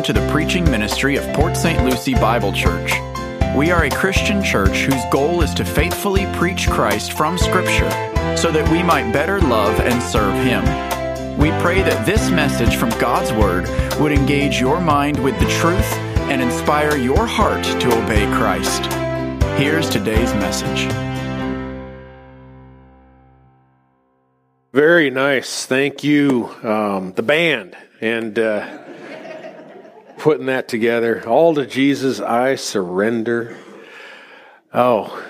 welcome to the preaching ministry of Port St. Lucie Bible Church. We are a Christian church whose goal is to faithfully preach Christ from Scripture so that we might better love and serve Him. We pray that this message from God's Word would engage your mind with the truth and inspire your heart to obey Christ. Here's today's message. Very nice. Thank you, um, the band, and uh, putting that together. All to Jesus I surrender. Oh,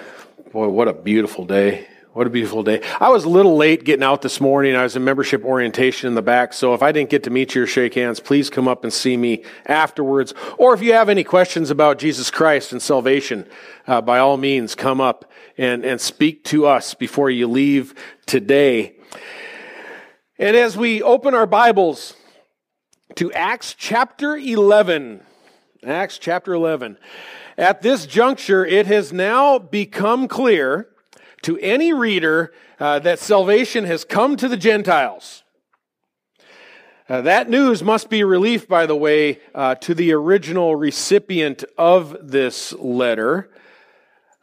boy, what a beautiful day. What a beautiful day. I was a little late getting out this morning. I was in membership orientation in the back. So if I didn't get to meet you or shake hands, please come up and see me afterwards. Or if you have any questions about Jesus Christ and salvation, uh, by all means, come up and, and speak to us before you leave today. And as we open our Bibles to Acts chapter 11, Acts chapter 11, at this juncture, it has now become clear to any reader uh, that salvation has come to the Gentiles. Uh, that news must be relief, by the way, uh, to the original recipient of this letter.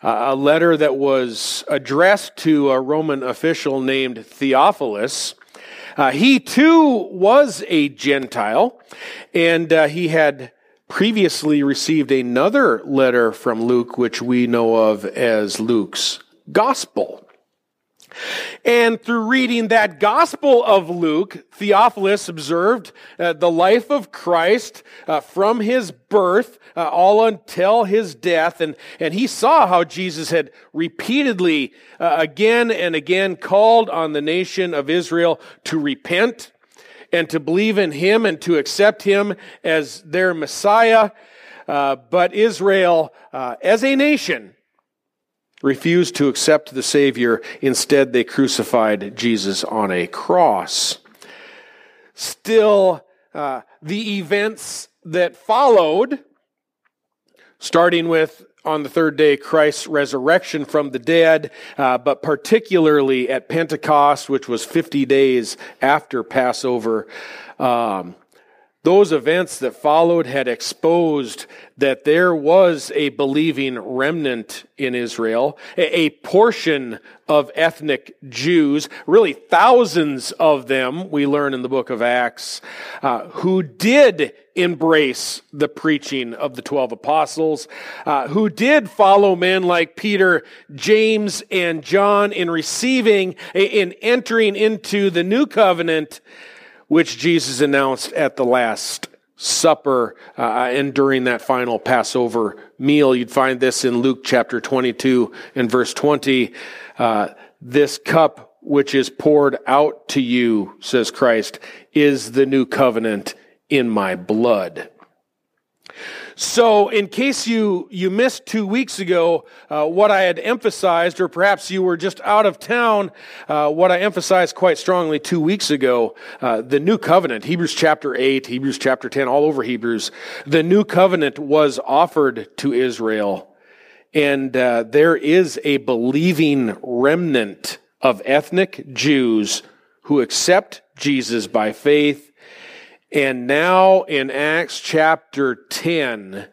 Uh, a letter that was addressed to a Roman official named Theophilus. Uh, he too was a Gentile, and uh, he had previously received another letter from Luke, which we know of as Luke's Gospel. And through reading that Gospel of Luke, Theophilus observed uh, the life of Christ uh, from his birth uh, all until his death. And, and he saw how Jesus had repeatedly, uh, again and again, called on the nation of Israel to repent and to believe in him and to accept him as their Messiah. Uh, but Israel, uh, as a nation, refused to accept the Savior. Instead, they crucified Jesus on a cross. Still, uh, the events that followed, starting with on the third day Christ's resurrection from the dead, uh, but particularly at Pentecost, which was 50 days after Passover. Um, those events that followed had exposed that there was a believing remnant in Israel, a portion of ethnic Jews, really thousands of them, we learn in the book of Acts, uh, who did embrace the preaching of the 12 apostles, uh, who did follow men like Peter, James, and John in receiving, in entering into the new covenant which Jesus announced at the Last Supper uh, and during that final Passover meal. You'd find this in Luke chapter 22 and verse 20. Uh, this cup which is poured out to you, says Christ, is the new covenant in my blood. So, in case you, you missed two weeks ago uh, what I had emphasized, or perhaps you were just out of town, uh, what I emphasized quite strongly two weeks ago, uh, the new covenant, Hebrews chapter 8, Hebrews chapter 10, all over Hebrews, the new covenant was offered to Israel. And uh, there is a believing remnant of ethnic Jews who accept Jesus by faith and now in Acts chapter 10,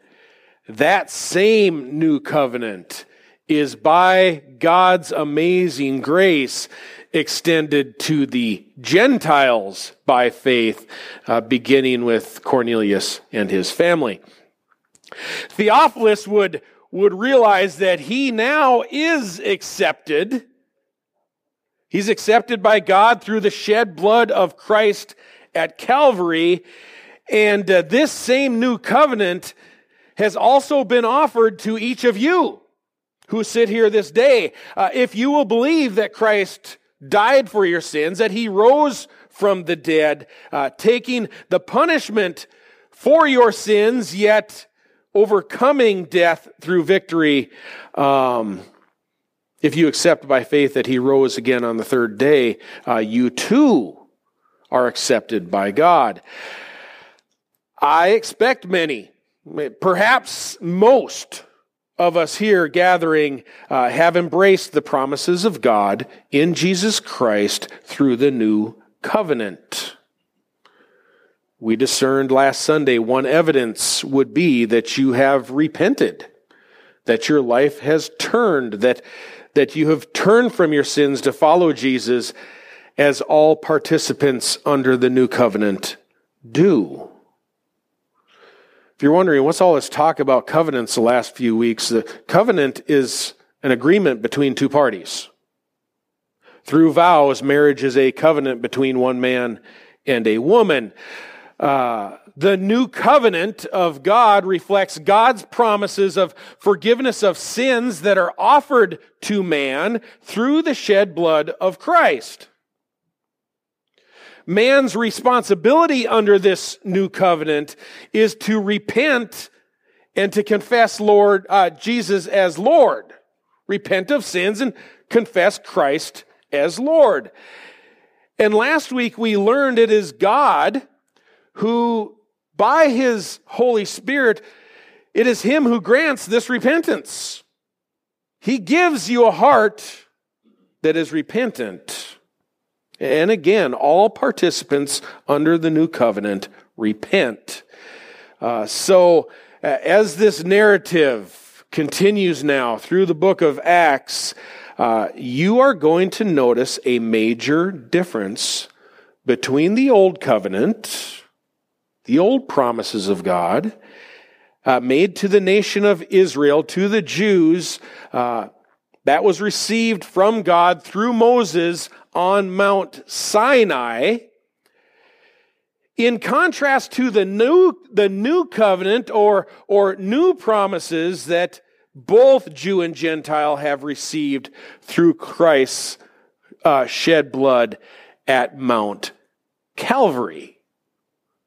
that same new covenant is by God's amazing grace extended to the Gentiles by faith, uh, beginning with Cornelius and his family. Theophilus would, would realize that he now is accepted. He's accepted by God through the shed blood of Christ at Calvary. And uh, this same new covenant has also been offered to each of you who sit here this day. Uh, if you will believe that Christ died for your sins, that he rose from the dead, uh, taking the punishment for your sins, yet overcoming death through victory. Um, if you accept by faith that he rose again on the third day, uh, you too are accepted by God. I expect many, perhaps most of us here gathering uh, have embraced the promises of God in Jesus Christ through the new covenant. We discerned last Sunday one evidence would be that you have repented, that your life has turned, that, that you have turned from your sins to follow Jesus as all participants under the new covenant do. If you're wondering what's all this talk about covenants the last few weeks, the covenant is an agreement between two parties. Through vows, marriage is a covenant between one man and a woman. Uh, the new covenant of God reflects God's promises of forgiveness of sins that are offered to man through the shed blood of Christ. Man's responsibility under this new covenant is to repent and to confess Lord uh, Jesus as Lord. Repent of sins and confess Christ as Lord. And last week we learned it is God who, by his Holy Spirit, it is him who grants this repentance. He gives you a heart that is repentant. And again, all participants under the new covenant repent. Uh, so, uh, as this narrative continues now through the book of Acts, uh, you are going to notice a major difference between the old covenant, the old promises of God, uh, made to the nation of Israel, to the Jews, uh, that was received from God through Moses on Mount Sinai. In contrast to the new, the new covenant or, or new promises that both Jew and Gentile have received through Christ's uh, shed blood at Mount Calvary.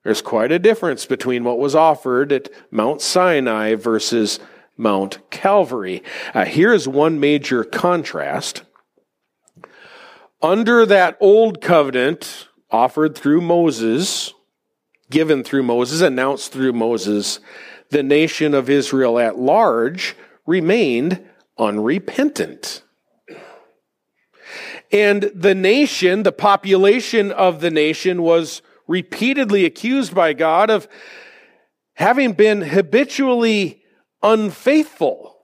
There's quite a difference between what was offered at Mount Sinai versus Mount Calvary. Uh, here's one major contrast. Under that old covenant offered through Moses, given through Moses, announced through Moses, the nation of Israel at large remained unrepentant. And the nation, the population of the nation, was repeatedly accused by God of having been habitually unfaithful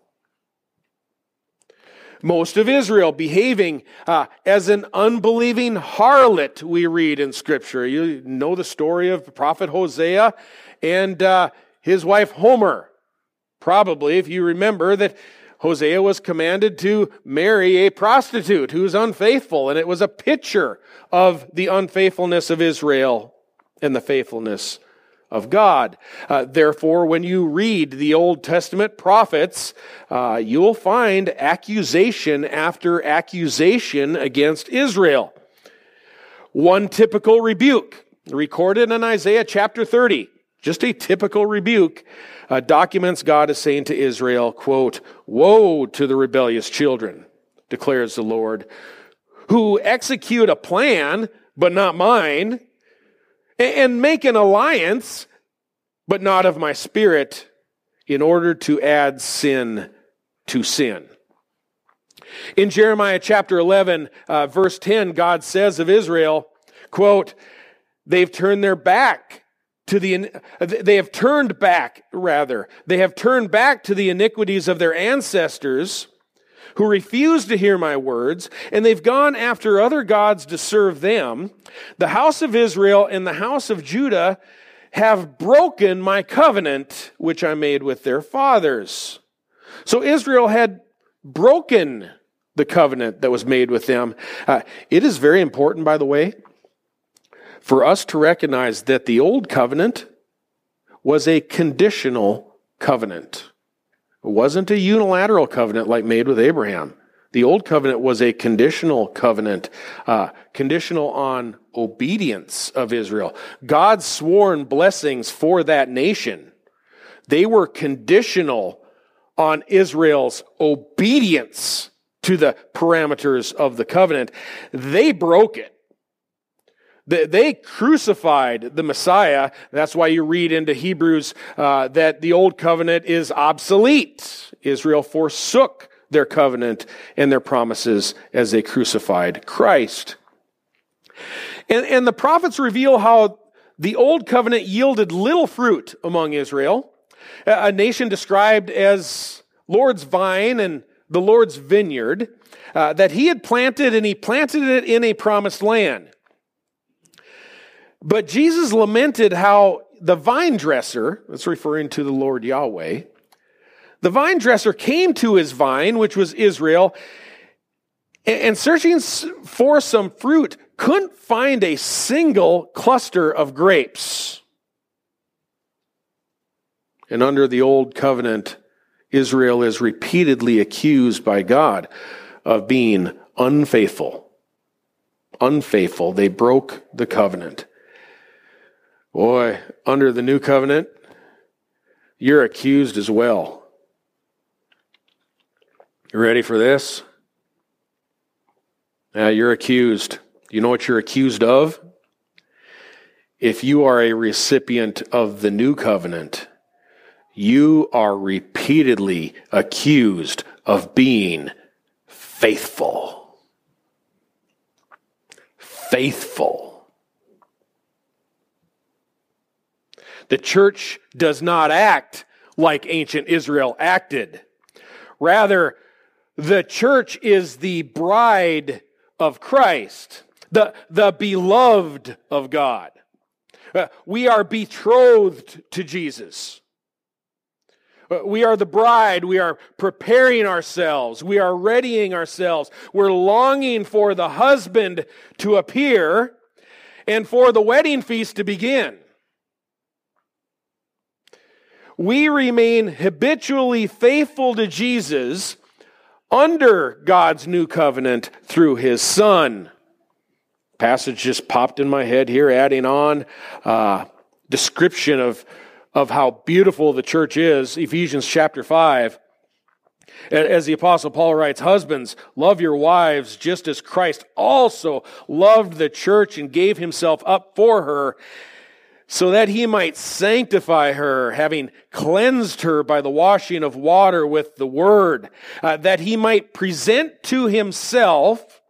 most of Israel behaving uh, as an unbelieving harlot, we read in Scripture. You know the story of prophet Hosea and uh, his wife Gomer. Probably, if you remember that Hosea was commanded to marry a prostitute who's unfaithful, and it was a picture of the unfaithfulness of Israel and the faithfulness of God. Uh, therefore, when you read the Old Testament prophets, uh, you'll find accusation after accusation against Israel. One typical rebuke recorded in Isaiah chapter 30, just a typical rebuke, uh, documents God is saying to Israel, quote, Woe to the rebellious children, declares the Lord, who execute a plan, but not mine and make an alliance, but not of my spirit, in order to add sin to sin. In Jeremiah chapter 11, uh, verse 10, God says of Israel, quote, they've turned their back to the, they have turned back, rather, they have turned back to the iniquities of their ancestors who refuse to hear my words, and they've gone after other gods to serve them. The house of Israel and the house of Judah have broken my covenant which I made with their fathers. So Israel had broken the covenant that was made with them. Uh, it is very important, by the way, for us to recognize that the old covenant was a conditional covenant. Wasn't a unilateral covenant like made with Abraham. The old covenant was a conditional covenant, uh, conditional on obedience of Israel. God's sworn blessings for that nation, they were conditional on Israel's obedience to the parameters of the covenant. They broke it. They crucified the Messiah. That's why you read into Hebrews uh, that the old covenant is obsolete. Israel forsook their covenant and their promises as they crucified Christ. And, and the prophets reveal how the old covenant yielded little fruit among Israel, a nation described as Lord's vine and the Lord's vineyard uh, that he had planted and he planted it in a promised land. But Jesus lamented how the vine dresser, that's referring to the Lord Yahweh, the vine dresser came to his vine, which was Israel, and searching for some fruit, couldn't find a single cluster of grapes. And under the old covenant, Israel is repeatedly accused by God of being unfaithful. Unfaithful. They broke the covenant. Boy, under the new covenant, you're accused as well. You ready for this? Now, you're accused. You know what you're accused of? If you are a recipient of the new covenant, you are repeatedly accused of being faithful. Faithful. The church does not act like ancient Israel acted. Rather, the church is the bride of Christ, the, the beloved of God. Uh, we are betrothed to Jesus. Uh, we are the bride. We are preparing ourselves. We are readying ourselves. We're longing for the husband to appear and for the wedding feast to begin. We remain habitually faithful to Jesus under God's new covenant through his son. Passage just popped in my head here, adding on uh, description of, of how beautiful the church is. Ephesians chapter 5. As the apostle Paul writes, husbands, love your wives just as Christ also loved the church and gave himself up for her so that he might sanctify her, having cleansed her by the washing of water with the word, uh, that he might present to himself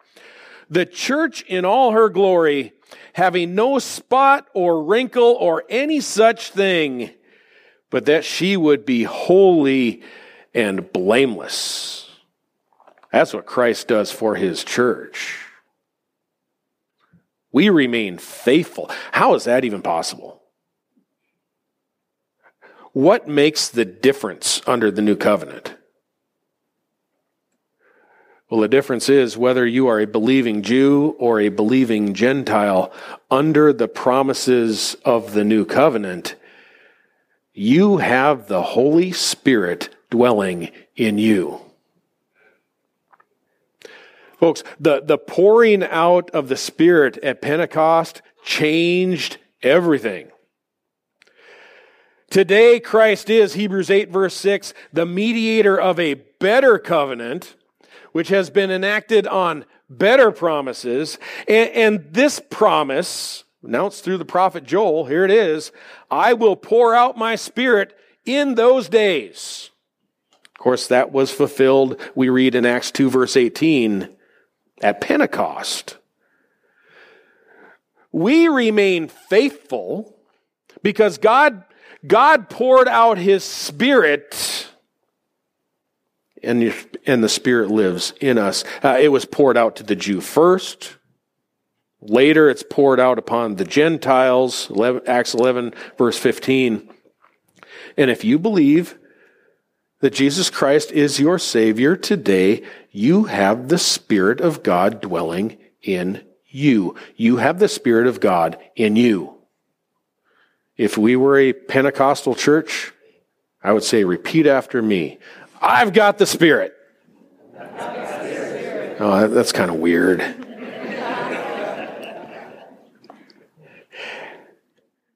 the church in all her glory, having no spot or wrinkle or any such thing, but that she would be holy and blameless. That's what Christ does for his church we remain faithful. How is that even possible? What makes the difference under the new covenant? Well, the difference is whether you are a believing Jew or a believing Gentile under the promises of the new covenant, you have the Holy Spirit dwelling in you. Folks, the, the pouring out of the Spirit at Pentecost changed everything. Today, Christ is, Hebrews 8, verse 6, the mediator of a better covenant, which has been enacted on better promises. And, and this promise, announced through the prophet Joel, here it is I will pour out my spirit in those days. Of course, that was fulfilled, we read in Acts 2, verse 18 at Pentecost. We remain faithful because God, God poured out his spirit and, and the spirit lives in us. Uh, it was poured out to the Jew first. Later, it's poured out upon the Gentiles. 11, Acts 11, verse 15. And if you believe that Jesus Christ is your Savior today, you have the Spirit of God dwelling in you. You have the Spirit of God in you. If we were a Pentecostal church, I would say, repeat after me I've got the Spirit. Oh, that's kind of weird.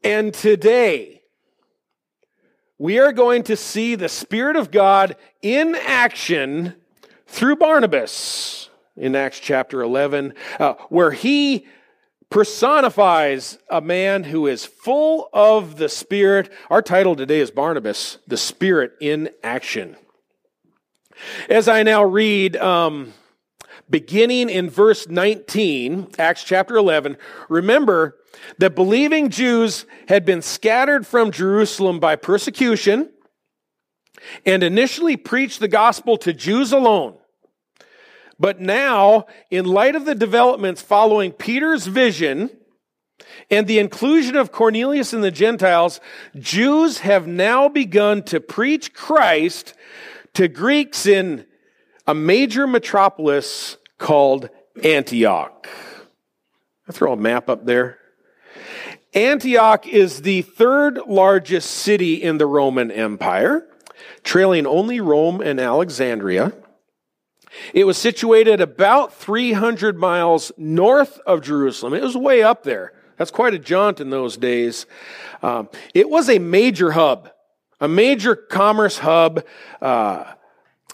and today, we are going to see the Spirit of God in action through Barnabas in Acts chapter 11, uh, where he personifies a man who is full of the Spirit. Our title today is Barnabas, the Spirit in Action. As I now read um, beginning in verse 19, Acts chapter 11. Remember that believing Jews had been scattered from Jerusalem by persecution and initially preached the gospel to Jews alone. But now, in light of the developments following Peter's vision and the inclusion of Cornelius and the Gentiles, Jews have now begun to preach Christ to Greeks in a major metropolis called Antioch. I throw a map up there. Antioch is the third largest city in the Roman Empire, trailing only Rome and Alexandria. It was situated about 300 miles north of Jerusalem. It was way up there. That's quite a jaunt in those days. Um, it was a major hub, a major commerce hub. Uh,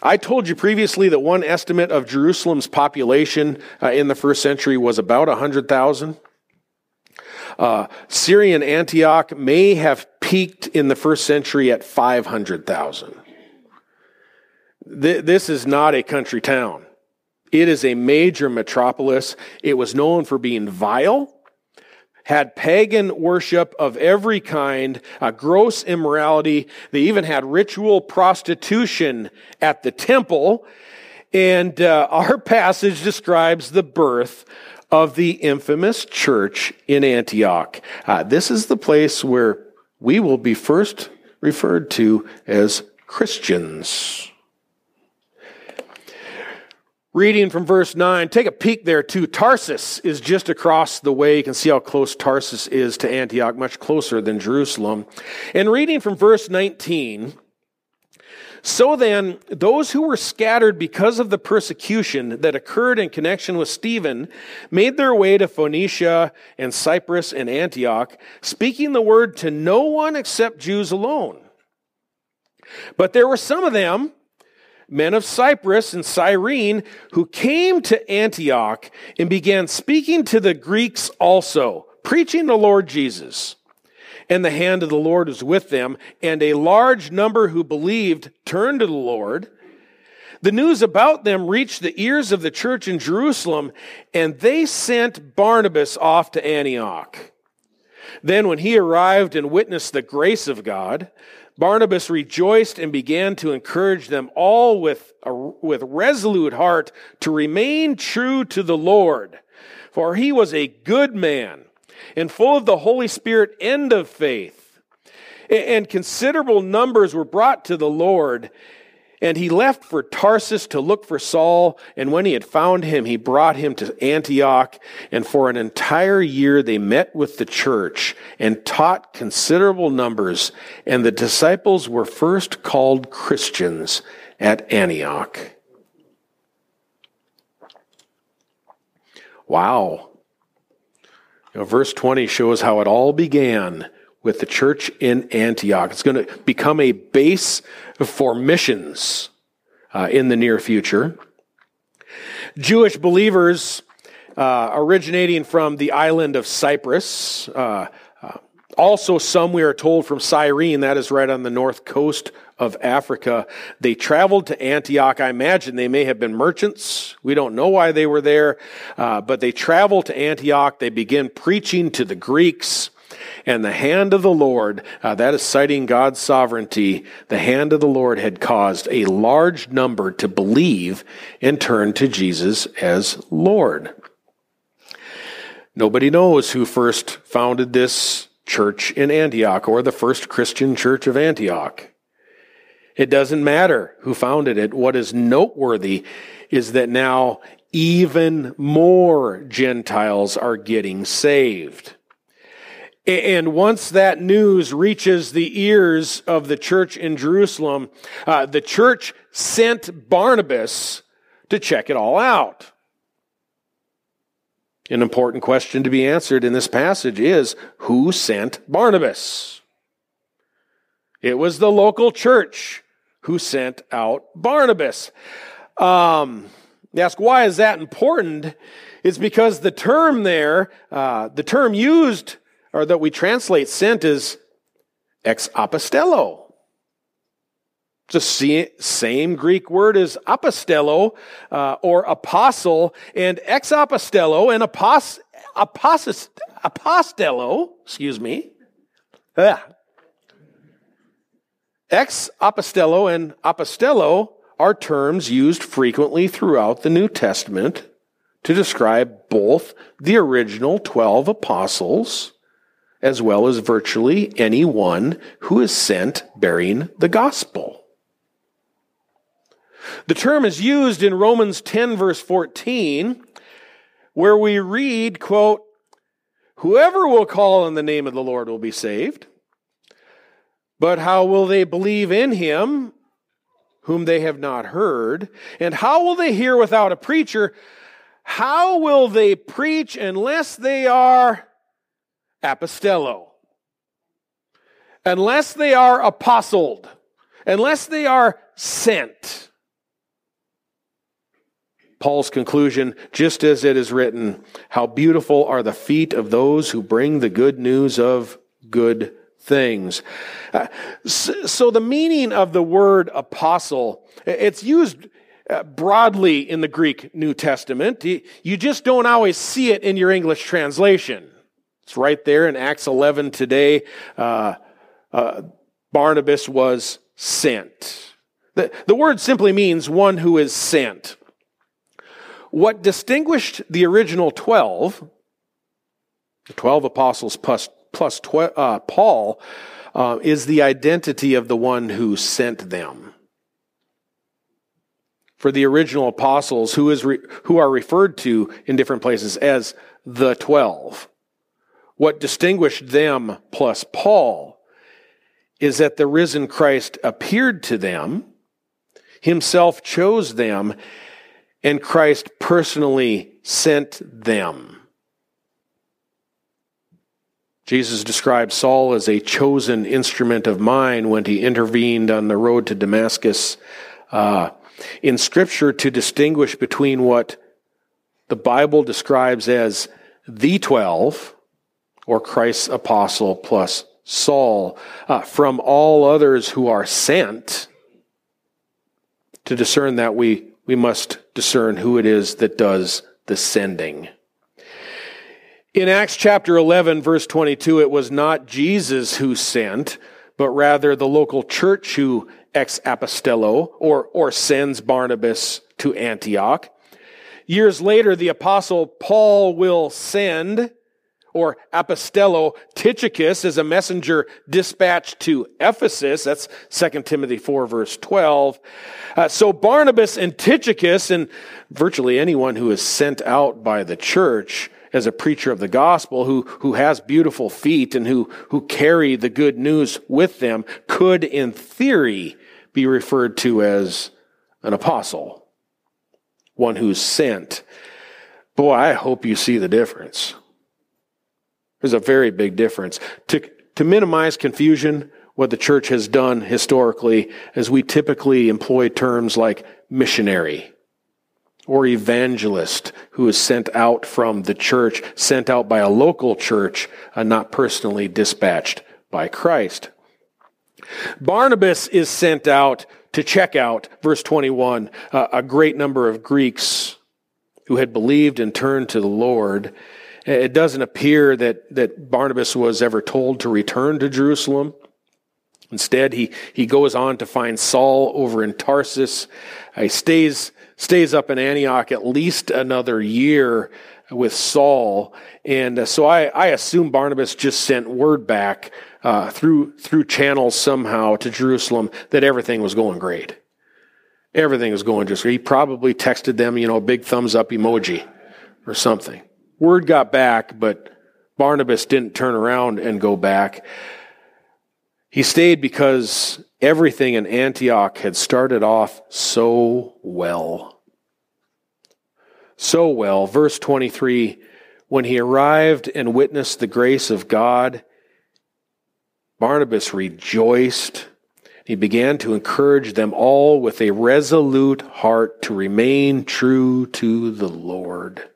I told you previously that one estimate of Jerusalem's population uh, in the first century was about 100,000. Uh, Syrian Antioch may have peaked in the first century at 500,000. Th- this is not a country town. It is a major metropolis. It was known for being vile had pagan worship of every kind, a gross immorality. They even had ritual prostitution at the temple. And uh, our passage describes the birth of the infamous church in Antioch. Uh, this is the place where we will be first referred to as Christians. Reading from verse 9, take a peek there too. Tarsus is just across the way. You can see how close Tarsus is to Antioch, much closer than Jerusalem. And reading from verse 19, so then, those who were scattered because of the persecution that occurred in connection with Stephen made their way to Phoenicia and Cyprus and Antioch, speaking the word to no one except Jews alone. But there were some of them men of Cyprus and Cyrene, who came to Antioch and began speaking to the Greeks also, preaching the Lord Jesus. And the hand of the Lord was with them, and a large number who believed turned to the Lord. The news about them reached the ears of the church in Jerusalem, and they sent Barnabas off to Antioch. Then, when he arrived and witnessed the grace of God, Barnabas rejoiced and began to encourage them all with, a, with resolute heart to remain true to the Lord. For he was a good man and full of the Holy Spirit and of faith. And considerable numbers were brought to the Lord, and he left for Tarsus to look for Saul. And when he had found him, he brought him to Antioch. And for an entire year, they met with the church and taught considerable numbers. And the disciples were first called Christians at Antioch. Wow. You know, verse 20 shows how it all began with the church in Antioch. It's going to become a base for missions uh, in the near future. Jewish believers uh, originating from the island of Cyprus, uh, uh, also some we are told from Cyrene, that is right on the north coast of Africa. They traveled to Antioch. I imagine they may have been merchants. We don't know why they were there, uh, but they traveled to Antioch. They began preaching to the Greeks. And the hand of the Lord, uh, that is citing God's sovereignty, the hand of the Lord had caused a large number to believe and turn to Jesus as Lord. Nobody knows who first founded this church in Antioch or the first Christian church of Antioch. It doesn't matter who founded it. What is noteworthy is that now even more Gentiles are getting saved. And once that news reaches the ears of the church in Jerusalem, uh, the church sent Barnabas to check it all out. An important question to be answered in this passage is who sent Barnabas? It was the local church who sent out Barnabas. Um, ask, why is that important? It's because the term there, uh, the term used or that we translate sent as ex apostello. It's the same Greek word as apostello uh, or apostle, and ex apostello and apos, apos, apostello, excuse me. Ah. Ex apostello and apostello are terms used frequently throughout the New Testament to describe both the original 12 apostles as well as virtually anyone who is sent bearing the gospel. The term is used in Romans 10 verse 14 where we read, quote, whoever will call on the name of the Lord will be saved. But how will they believe in him whom they have not heard? And how will they hear without a preacher? How will they preach unless they are apostello? Unless they are apostled? Unless they are sent? Paul's conclusion, just as it is written, how beautiful are the feet of those who bring the good news of good things. Uh, so, so, the meaning of the word apostle, it's used uh, broadly in the Greek New Testament. You just don't always see it in your English translation. It's right there in Acts 11 today. Uh, uh, Barnabas was sent. The, the word simply means one who is sent. What distinguished the original 12, the 12 apostles plus, plus tw- uh, Paul, uh, is the identity of the one who sent them. For the original apostles, who, is re- who are referred to in different places as the 12, what distinguished them plus Paul is that the risen Christ appeared to them, himself chose them, and Christ personally sent them. Jesus described Saul as a chosen instrument of mine when he intervened on the road to Damascus uh, in Scripture to distinguish between what the Bible describes as the twelve, or Christ's apostle plus Saul, uh, from all others who are sent. To discern that, we we must discern who it is that does the sending. In Acts chapter 11, verse 22, it was not Jesus who sent, but rather the local church who ex apostello or, or sends Barnabas to Antioch. Years later, the apostle Paul will send or apostello Tychicus as a messenger dispatched to Ephesus. That's 2 Timothy 4 verse 12. Uh, so Barnabas and Tychicus and virtually anyone who is sent out by the church as a preacher of the gospel who, who has beautiful feet and who, who carry the good news with them could in theory be referred to as an apostle. One who's sent. Boy, I hope you see the difference. There's a very big difference. To, to minimize confusion, what the church has done historically is we typically employ terms like missionary or evangelist who is sent out from the church, sent out by a local church, and not personally dispatched by Christ. Barnabas is sent out to check out, verse 21, uh, a great number of Greeks who had believed and turned to the Lord it doesn't appear that, that Barnabas was ever told to return to Jerusalem. Instead, he, he goes on to find Saul over in Tarsus. He stays, stays up in Antioch at least another year with Saul. And uh, so I, I assume Barnabas just sent word back uh, through, through channels somehow to Jerusalem that everything was going great. Everything was going just great. He probably texted them, you know, a big thumbs up emoji or something. Word got back, but Barnabas didn't turn around and go back. He stayed because everything in Antioch had started off so well. So well. Verse 23 When he arrived and witnessed the grace of God, Barnabas rejoiced. He began to encourage them all with a resolute heart to remain true to the Lord.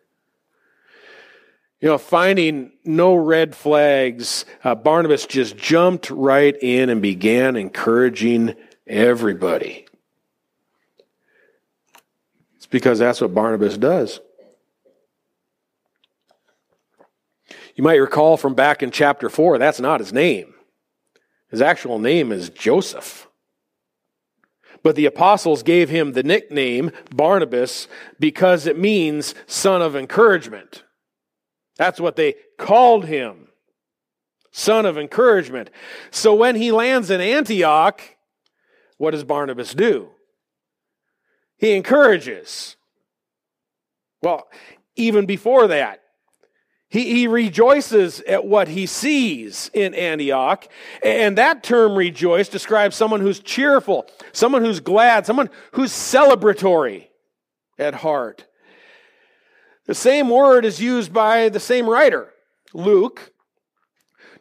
You know, finding no red flags, uh, Barnabas just jumped right in and began encouraging everybody. It's because that's what Barnabas does. You might recall from back in chapter 4, that's not his name. His actual name is Joseph. But the apostles gave him the nickname Barnabas because it means son of encouragement. That's what they called him. Son of encouragement. So when he lands in Antioch, what does Barnabas do? He encourages. Well, even before that, he, he rejoices at what he sees in Antioch. And that term rejoice describes someone who's cheerful, someone who's glad, someone who's celebratory at heart. The same word is used by the same writer, Luke,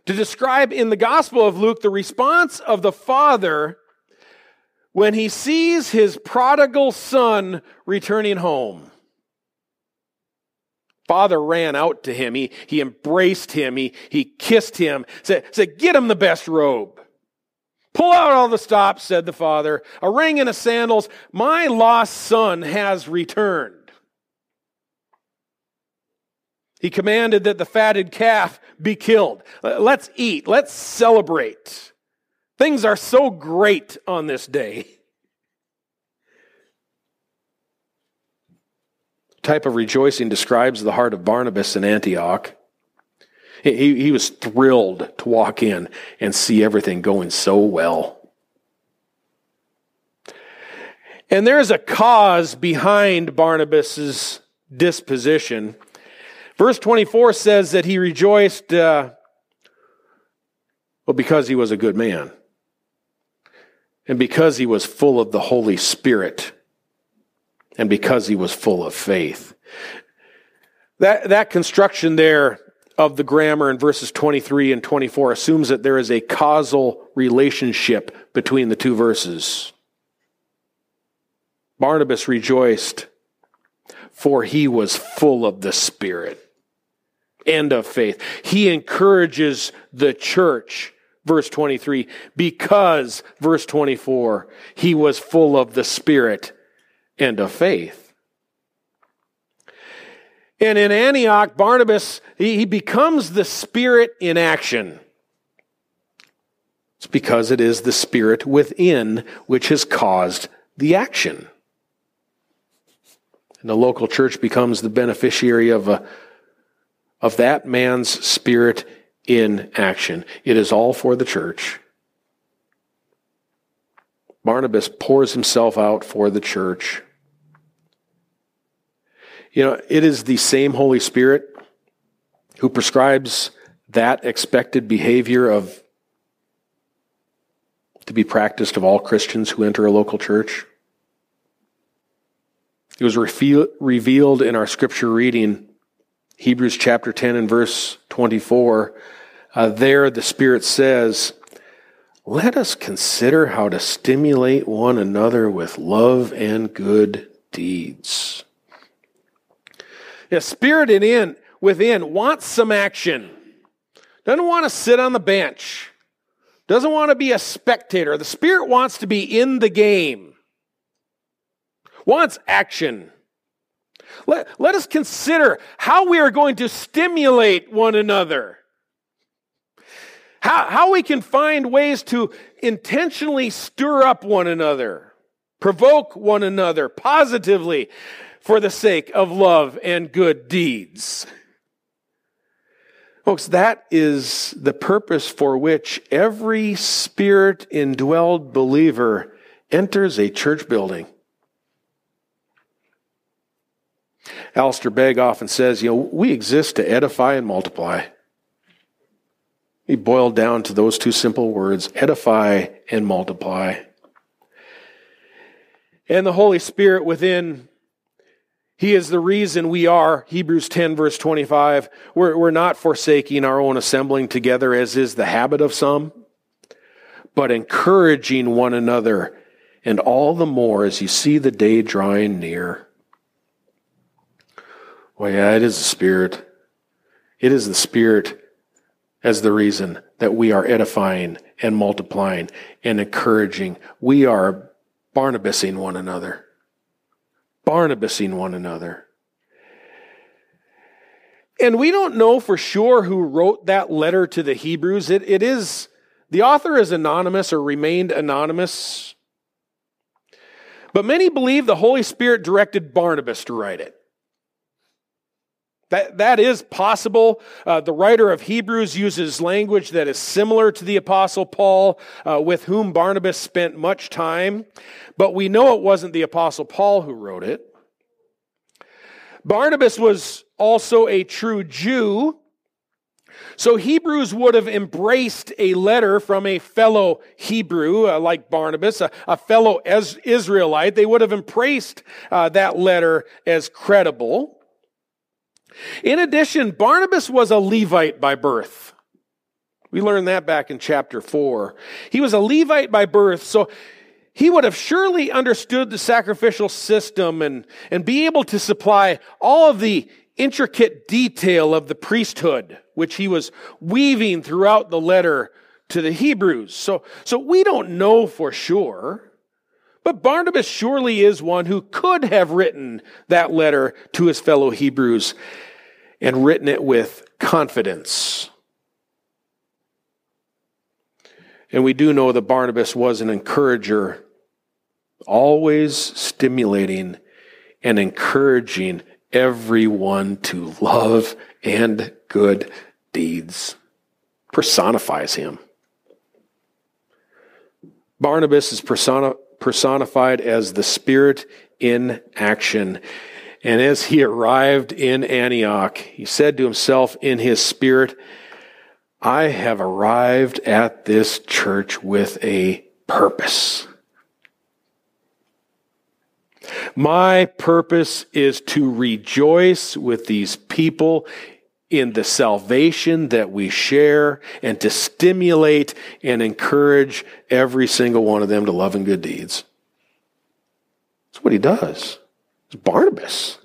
to describe in the Gospel of Luke the response of the Father when he sees his prodigal son returning home. Father ran out to him. He, he embraced him. He, he kissed him, said, said, Get him the best robe. Pull out all the stops, said the father, a ring and a sandals. My lost son has returned. He commanded that the fatted calf be killed. Uh, let's eat. Let's celebrate. Things are so great on this day. type of rejoicing describes the heart of Barnabas in Antioch. He, he was thrilled to walk in and see everything going so well. And there's a cause behind Barnabas's disposition. Verse 24 says that he rejoiced, uh, well, because he was a good man. And because he was full of the Holy Spirit and because he was full of faith. That, that construction there of the grammar in verses 23 and 24 assumes that there is a causal relationship between the two verses. Barnabas rejoiced, for he was full of the Spirit and of faith. He encourages the church, verse 23, because, verse 24, he was full of the Spirit and of faith. And in Antioch, Barnabas, he, he becomes the Spirit in action. It's because it is the Spirit within which has caused the action. And the local church becomes the beneficiary of, a, of that man's spirit in action. It is all for the church. Barnabas pours himself out for the church. You know, it is the same Holy Spirit who prescribes that expected behavior of to be practiced of all Christians who enter a local church. It was revealed in our scripture reading, Hebrews chapter 10 and verse 24. Uh, there, the Spirit says, Let us consider how to stimulate one another with love and good deeds. The spirit in within wants some action. Doesn't want to sit on the bench. Doesn't want to be a spectator. The spirit wants to be in the game. Wants action. Let, let us consider how we are going to stimulate one another. How, how we can find ways to intentionally stir up one another, provoke one another positively, for the sake of love and good deeds. Folks, that is the purpose for which every spirit indwelled believer enters a church building. Alistair Begg often says, you know, we exist to edify and multiply. He boiled down to those two simple words edify and multiply. And the Holy Spirit within he is the reason we are, Hebrews 10, verse 25, we're, we're not forsaking our own assembling together, as is the habit of some, but encouraging one another, and all the more as you see the day drawing near. Well, yeah, it is the Spirit. It is the Spirit as the reason that we are edifying and multiplying and encouraging. We are Barnabasing one another. Barnabasing one another. And we don't know for sure who wrote that letter to the Hebrews. It, it is, the author is anonymous or remained anonymous. But many believe the Holy Spirit directed Barnabas to write it. That, that is possible. Uh, the writer of Hebrews uses language that is similar to the Apostle Paul, uh, with whom Barnabas spent much time. But we know it wasn't the Apostle Paul who wrote it. Barnabas was also a true Jew. So Hebrews would have embraced a letter from a fellow Hebrew, uh, like Barnabas, a, a fellow Israelite. They would have embraced uh, that letter as credible. In addition, Barnabas was a Levite by birth. We learned that back in chapter 4. He was a Levite by birth, so he would have surely understood the sacrificial system and, and be able to supply all of the intricate detail of the priesthood, which he was weaving throughout the letter to the Hebrews. So, so we don't know for sure. But Barnabas surely is one who could have written that letter to his fellow Hebrews and written it with confidence. And we do know that Barnabas was an encourager, always stimulating and encouraging everyone to love and good deeds. Personifies him. Barnabas is personified as the Spirit in action. And as he arrived in Antioch, he said to himself in his spirit, I have arrived at this church with a purpose. My purpose is to rejoice with these people in the salvation that we share and to stimulate and encourage every single one of them to love and good deeds. That's what he does. It's Barnabas.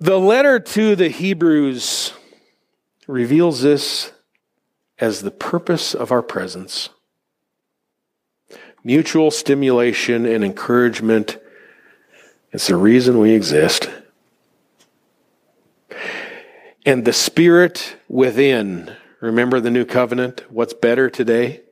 The letter to the Hebrews reveals this as the purpose of our presence. Mutual stimulation and encouragement. It's the reason we exist. And the Spirit within. Remember the new covenant? What's better today?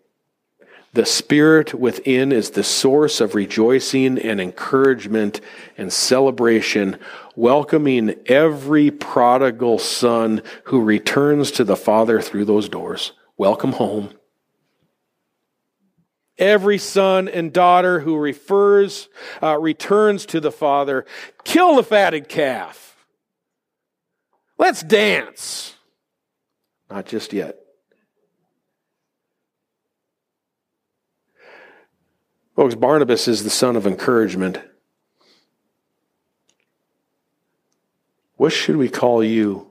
The Spirit within is the source of rejoicing and encouragement and celebration, welcoming every prodigal son who returns to the Father through those doors. Welcome home. Every son and daughter who refers, uh, returns to the Father, kill the fatted calf. Let's dance. Not just yet. Folks, Barnabas is the son of encouragement. What should we call you?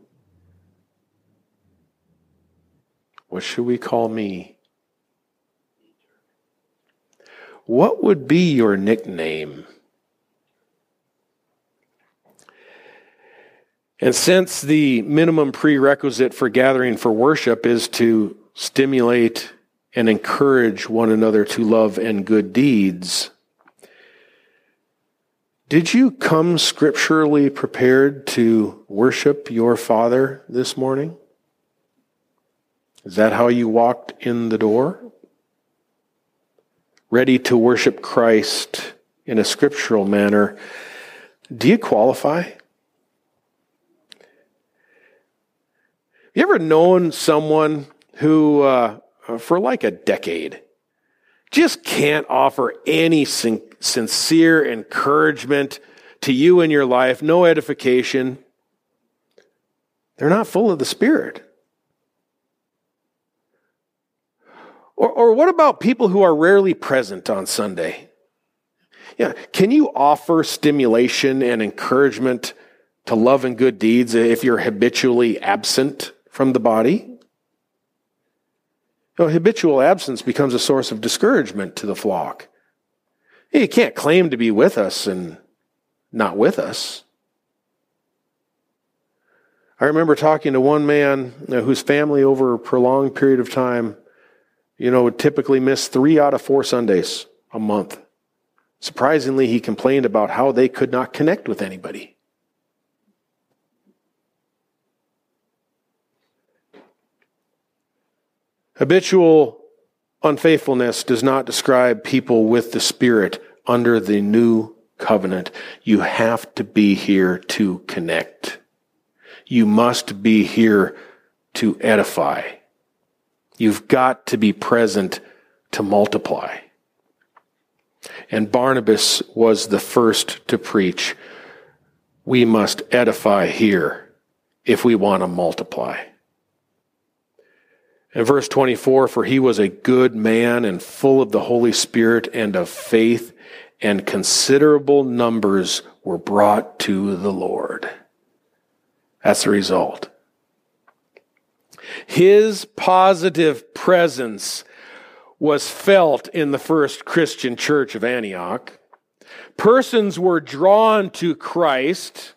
What should we call me? What would be your nickname? And since the minimum prerequisite for gathering for worship is to stimulate and encourage one another to love and good deeds. Did you come scripturally prepared to worship your Father this morning? Is that how you walked in the door? Ready to worship Christ in a scriptural manner. Do you qualify? You ever known someone who uh, uh, for like a decade. Just can't offer any sin- sincere encouragement to you in your life, no edification. They're not full of the Spirit. Or, or what about people who are rarely present on Sunday? Yeah, can you offer stimulation and encouragement to love and good deeds if you're habitually absent from the body? You know, habitual absence becomes a source of discouragement to the flock. You can't claim to be with us and not with us. I remember talking to one man whose family, over a prolonged period of time, you know, would typically miss three out of four Sundays a month. Surprisingly, he complained about how they could not connect with anybody. Habitual unfaithfulness does not describe people with the Spirit under the new covenant. You have to be here to connect. You must be here to edify. You've got to be present to multiply. And Barnabas was the first to preach. We must edify here if we want to multiply. In verse 24, for he was a good man and full of the Holy Spirit and of faith, and considerable numbers were brought to the Lord. That's the result. His positive presence was felt in the first Christian church of Antioch. Persons were drawn to Christ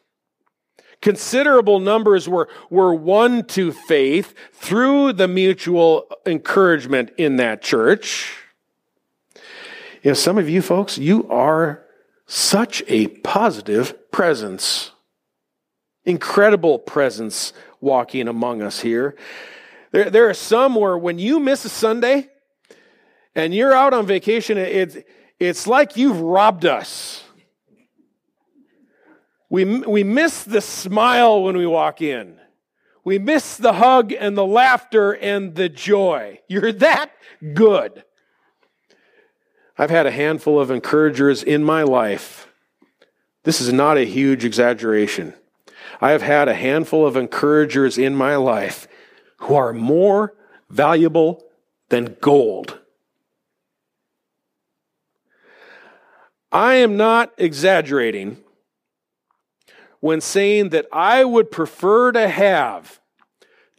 Considerable numbers were, were won to faith through the mutual encouragement in that church. You know, some of you folks, you are such a positive presence. Incredible presence walking among us here. There, there are some where when you miss a Sunday and you're out on vacation, it's, it's like you've robbed us. We, we miss the smile when we walk in. We miss the hug and the laughter and the joy. You're that good. I've had a handful of encouragers in my life. This is not a huge exaggeration. I have had a handful of encouragers in my life who are more valuable than gold. I am not exaggerating when saying that I would prefer to have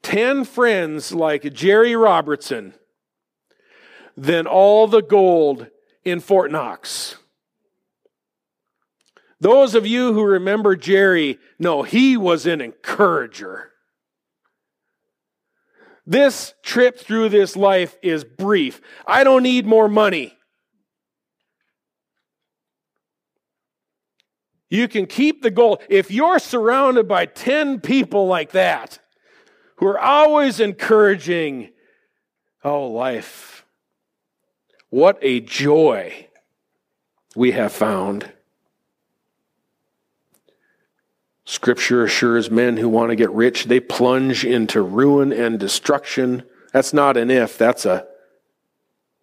10 friends like Jerry Robertson than all the gold in Fort Knox. Those of you who remember Jerry know he was an encourager. This trip through this life is brief. I don't need more money. You can keep the goal. If you're surrounded by 10 people like that, who are always encouraging, oh, life, what a joy we have found. Scripture assures men who want to get rich, they plunge into ruin and destruction. That's not an if, that's a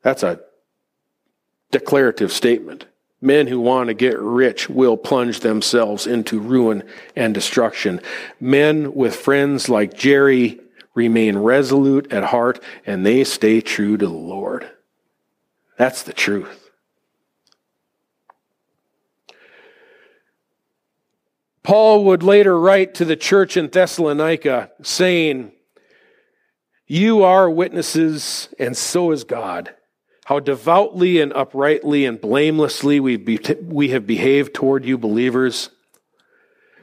that's a declarative statement. Men who want to get rich will plunge themselves into ruin and destruction. Men with friends like Jerry remain resolute at heart and they stay true to the Lord. That's the truth. Paul would later write to the church in Thessalonica saying, You are witnesses, and so is God how devoutly and uprightly and blamelessly we, be, we have behaved toward you believers,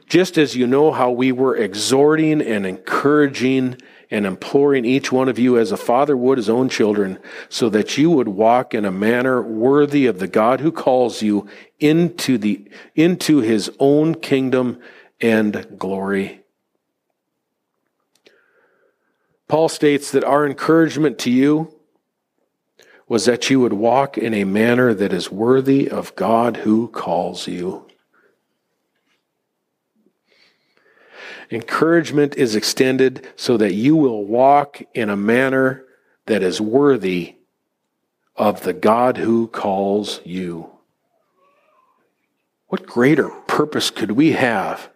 just as you know how we were exhorting and encouraging and imploring each one of you as a father would his own children, so that you would walk in a manner worthy of the God who calls you into the into his own kingdom and glory. Paul states that our encouragement to you was that you would walk in a manner that is worthy of God who calls you. Encouragement is extended so that you will walk in a manner that is worthy of the God who calls you. What greater purpose could we have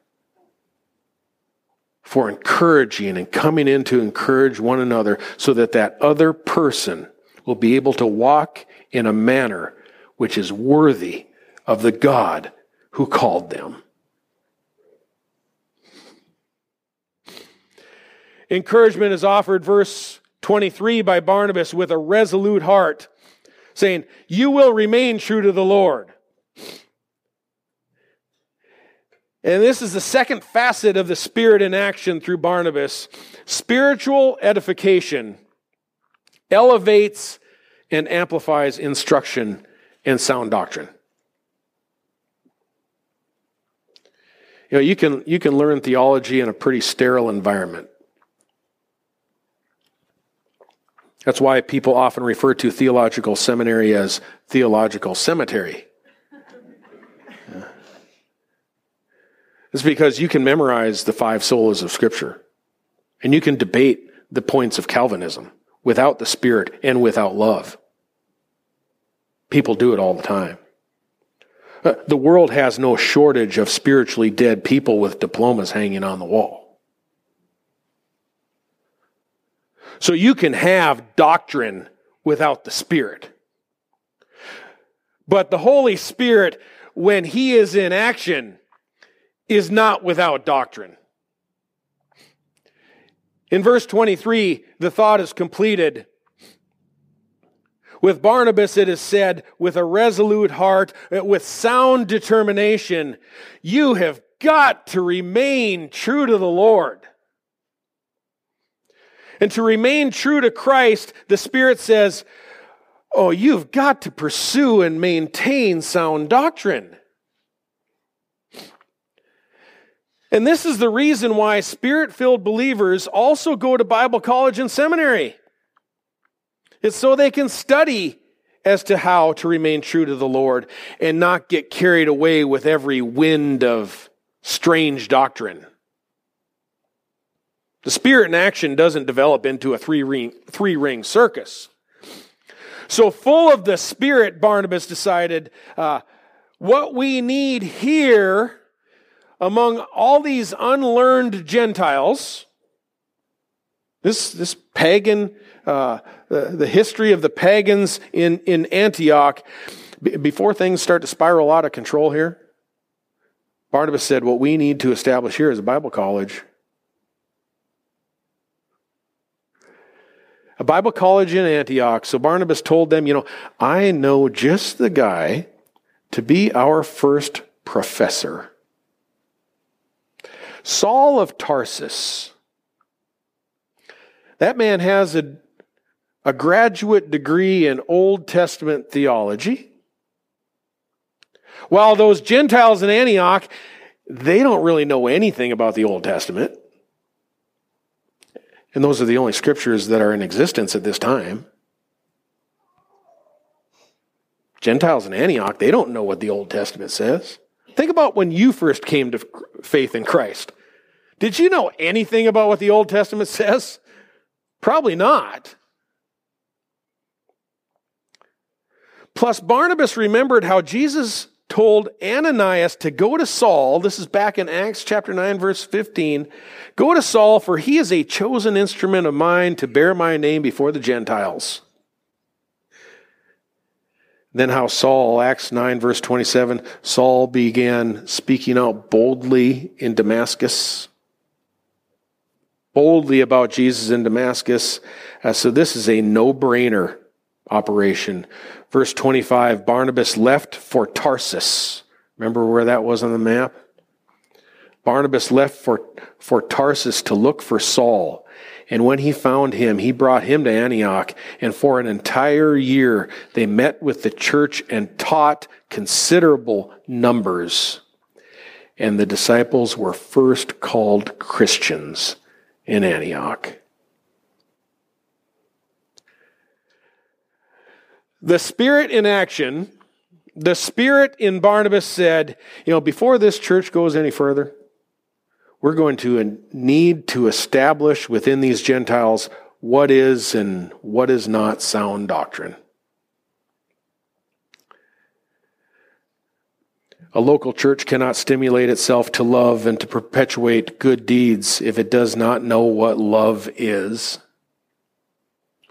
for encouraging and coming in to encourage one another so that that other person will be able to walk in a manner which is worthy of the God who called them. Encouragement is offered, verse 23, by Barnabas with a resolute heart, saying, You will remain true to the Lord. And this is the second facet of the Spirit in action through Barnabas. Spiritual edification elevates and amplifies instruction and sound doctrine. You know, you can, you can learn theology in a pretty sterile environment. That's why people often refer to theological seminary as theological cemetery. It's because you can memorize the five solas of Scripture and you can debate the points of Calvinism without the Spirit and without love. People do it all the time. Uh, the world has no shortage of spiritually dead people with diplomas hanging on the wall. So you can have doctrine without the Spirit. But the Holy Spirit, when He is in action, is not without doctrine. In verse 23, the thought is completed. With Barnabas, it is said, with a resolute heart, uh, with sound determination, you have got to remain true to the Lord. And to remain true to Christ, the Spirit says, oh, you've got to pursue and maintain sound doctrine. And this is the reason why spirit filled believers also go to Bible college and seminary. It's so they can study as to how to remain true to the Lord and not get carried away with every wind of strange doctrine. The spirit in action doesn't develop into a three ring, three ring circus. So, full of the spirit, Barnabas decided uh, what we need here among all these unlearned Gentiles, this, this pagan, uh, the, the history of the pagans in, in Antioch, b- before things start to spiral out of control here, Barnabas said, What we need to establish here is a Bible college. A Bible college in Antioch. So Barnabas told them, You know, I know just the guy to be our first professor. Saul of Tarsus. That man has a, a graduate degree in Old Testament theology. While those Gentiles in Antioch, they don't really know anything about the Old Testament. And those are the only scriptures that are in existence at this time. Gentiles in Antioch, they don't know what the Old Testament says. Think about when you first came to faith in Christ. Did you know anything about what the Old Testament says? Probably not. Plus, Barnabas remembered how Jesus told Ananias to go to Saul. This is back in Acts chapter 9, verse 15. Go to Saul, for he is a chosen instrument of mine to bear my name before the Gentiles. Then, how Saul, Acts 9, verse 27, Saul began speaking out boldly in Damascus boldly about Jesus in Damascus. Uh, so this is a no brainer operation. Verse 25 Barnabas left for Tarsus. Remember where that was on the map? Barnabas left for, for Tarsus to look for Saul. And when he found him, he brought him to Antioch. And for an entire year, they met with the church and taught considerable numbers. And the disciples were first called Christians in Antioch. The Spirit in action, the Spirit in Barnabas said, you know, before this church goes any further, we're going to need to establish within these Gentiles what is and what is not sound doctrine. A local church cannot stimulate itself to love and to perpetuate good deeds if it does not know what love is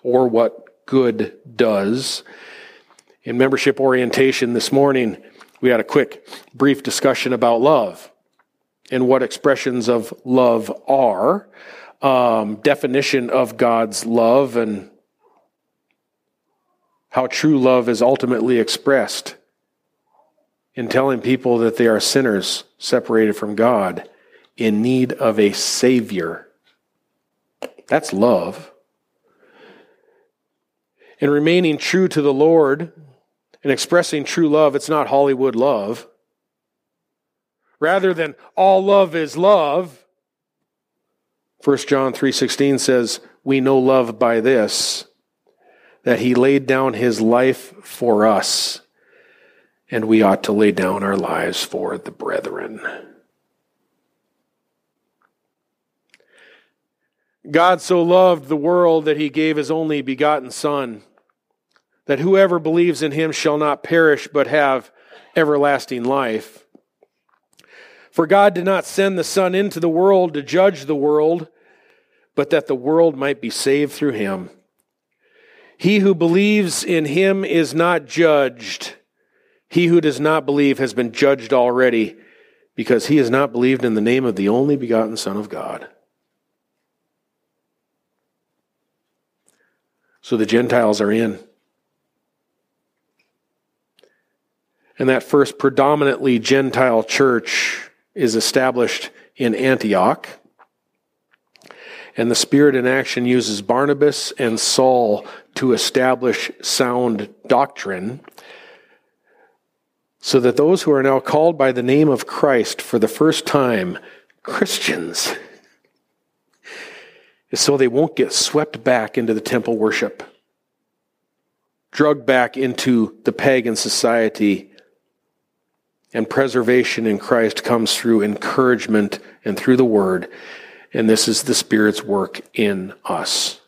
or what good does. In membership orientation this morning, we had a quick, brief discussion about love and what expressions of love are, um, definition of God's love, and how true love is ultimately expressed in telling people that they are sinners separated from God in need of a Savior. That's love. In remaining true to the Lord and expressing true love, it's not Hollywood love. Rather than all love is love, 1 John 3:16 says, "We know love by this, that he laid down his life for us, and we ought to lay down our lives for the brethren." God so loved the world that he gave his only begotten Son, that whoever believes in him shall not perish but have everlasting life. For God did not send the Son into the world to judge the world, but that the world might be saved through him. He who believes in him is not judged. He who does not believe has been judged already, because he has not believed in the name of the only begotten Son of God. So the Gentiles are in. And that first predominantly Gentile church is established in Antioch. And the Spirit in action uses Barnabas and Saul to establish sound doctrine so that those who are now called by the name of Christ for the first time, Christians, is so they won't get swept back into the temple worship, drugged back into the pagan society. And preservation in Christ comes through encouragement and through the word. And this is the Spirit's work in us.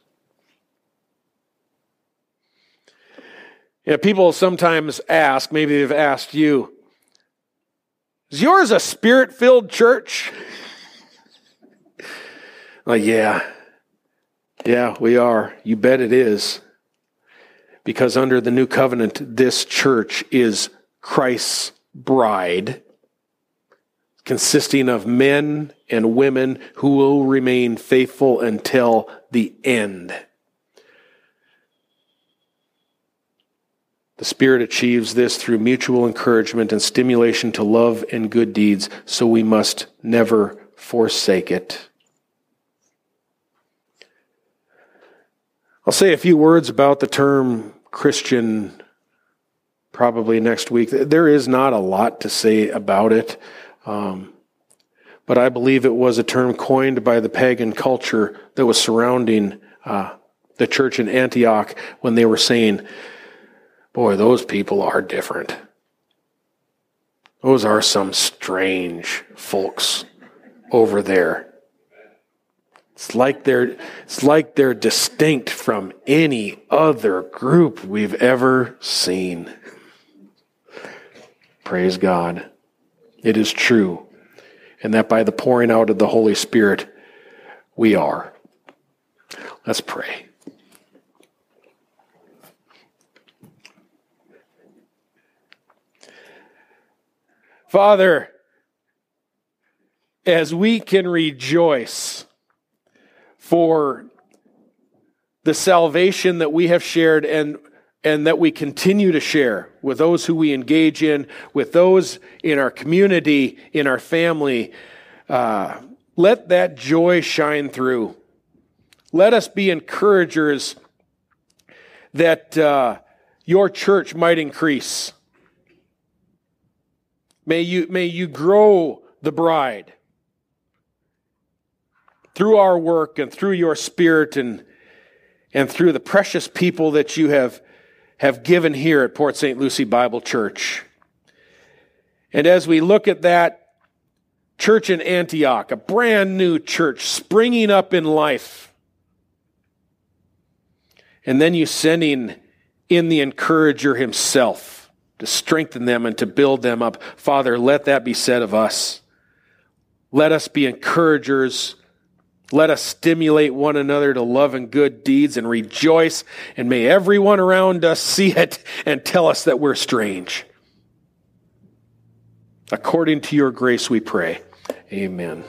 You know, people sometimes ask, maybe they've asked you, is yours a spirit filled church? like, yeah, yeah, we are. You bet it is. Because under the new covenant, this church is Christ's bride, consisting of men and women who will remain faithful until the end. The Spirit achieves this through mutual encouragement and stimulation to love and good deeds, so we must never forsake it. I'll say a few words about the term Christian probably next week. There is not a lot to say about it, um, but I believe it was a term coined by the pagan culture that was surrounding uh, the church in Antioch when they were saying, Boy, those people are different. Those are some strange folks over there. It's like they're it's like they're distinct from any other group we've ever seen. Praise God. It is true. And that by the pouring out of the Holy Spirit, we are. Let's pray. Father, as we can rejoice for the salvation that we have shared and and that we continue to share with those who we engage in, with those in our community, in our family. Uh, let that joy shine through. Let us be encouragers that uh, your church might increase. May you, may you grow the bride through our work and through your spirit and, and through the precious people that you have, have given here at Port St. Lucie Bible Church. And as we look at that church in Antioch, a brand new church springing up in life, and then you sending in the encourager himself to strengthen them and to build them up. Father, let that be said of us. Let us be encouragers let us stimulate one another to love and good deeds and rejoice, and may everyone around us see it and tell us that we're strange. According to your grace, we pray. Amen.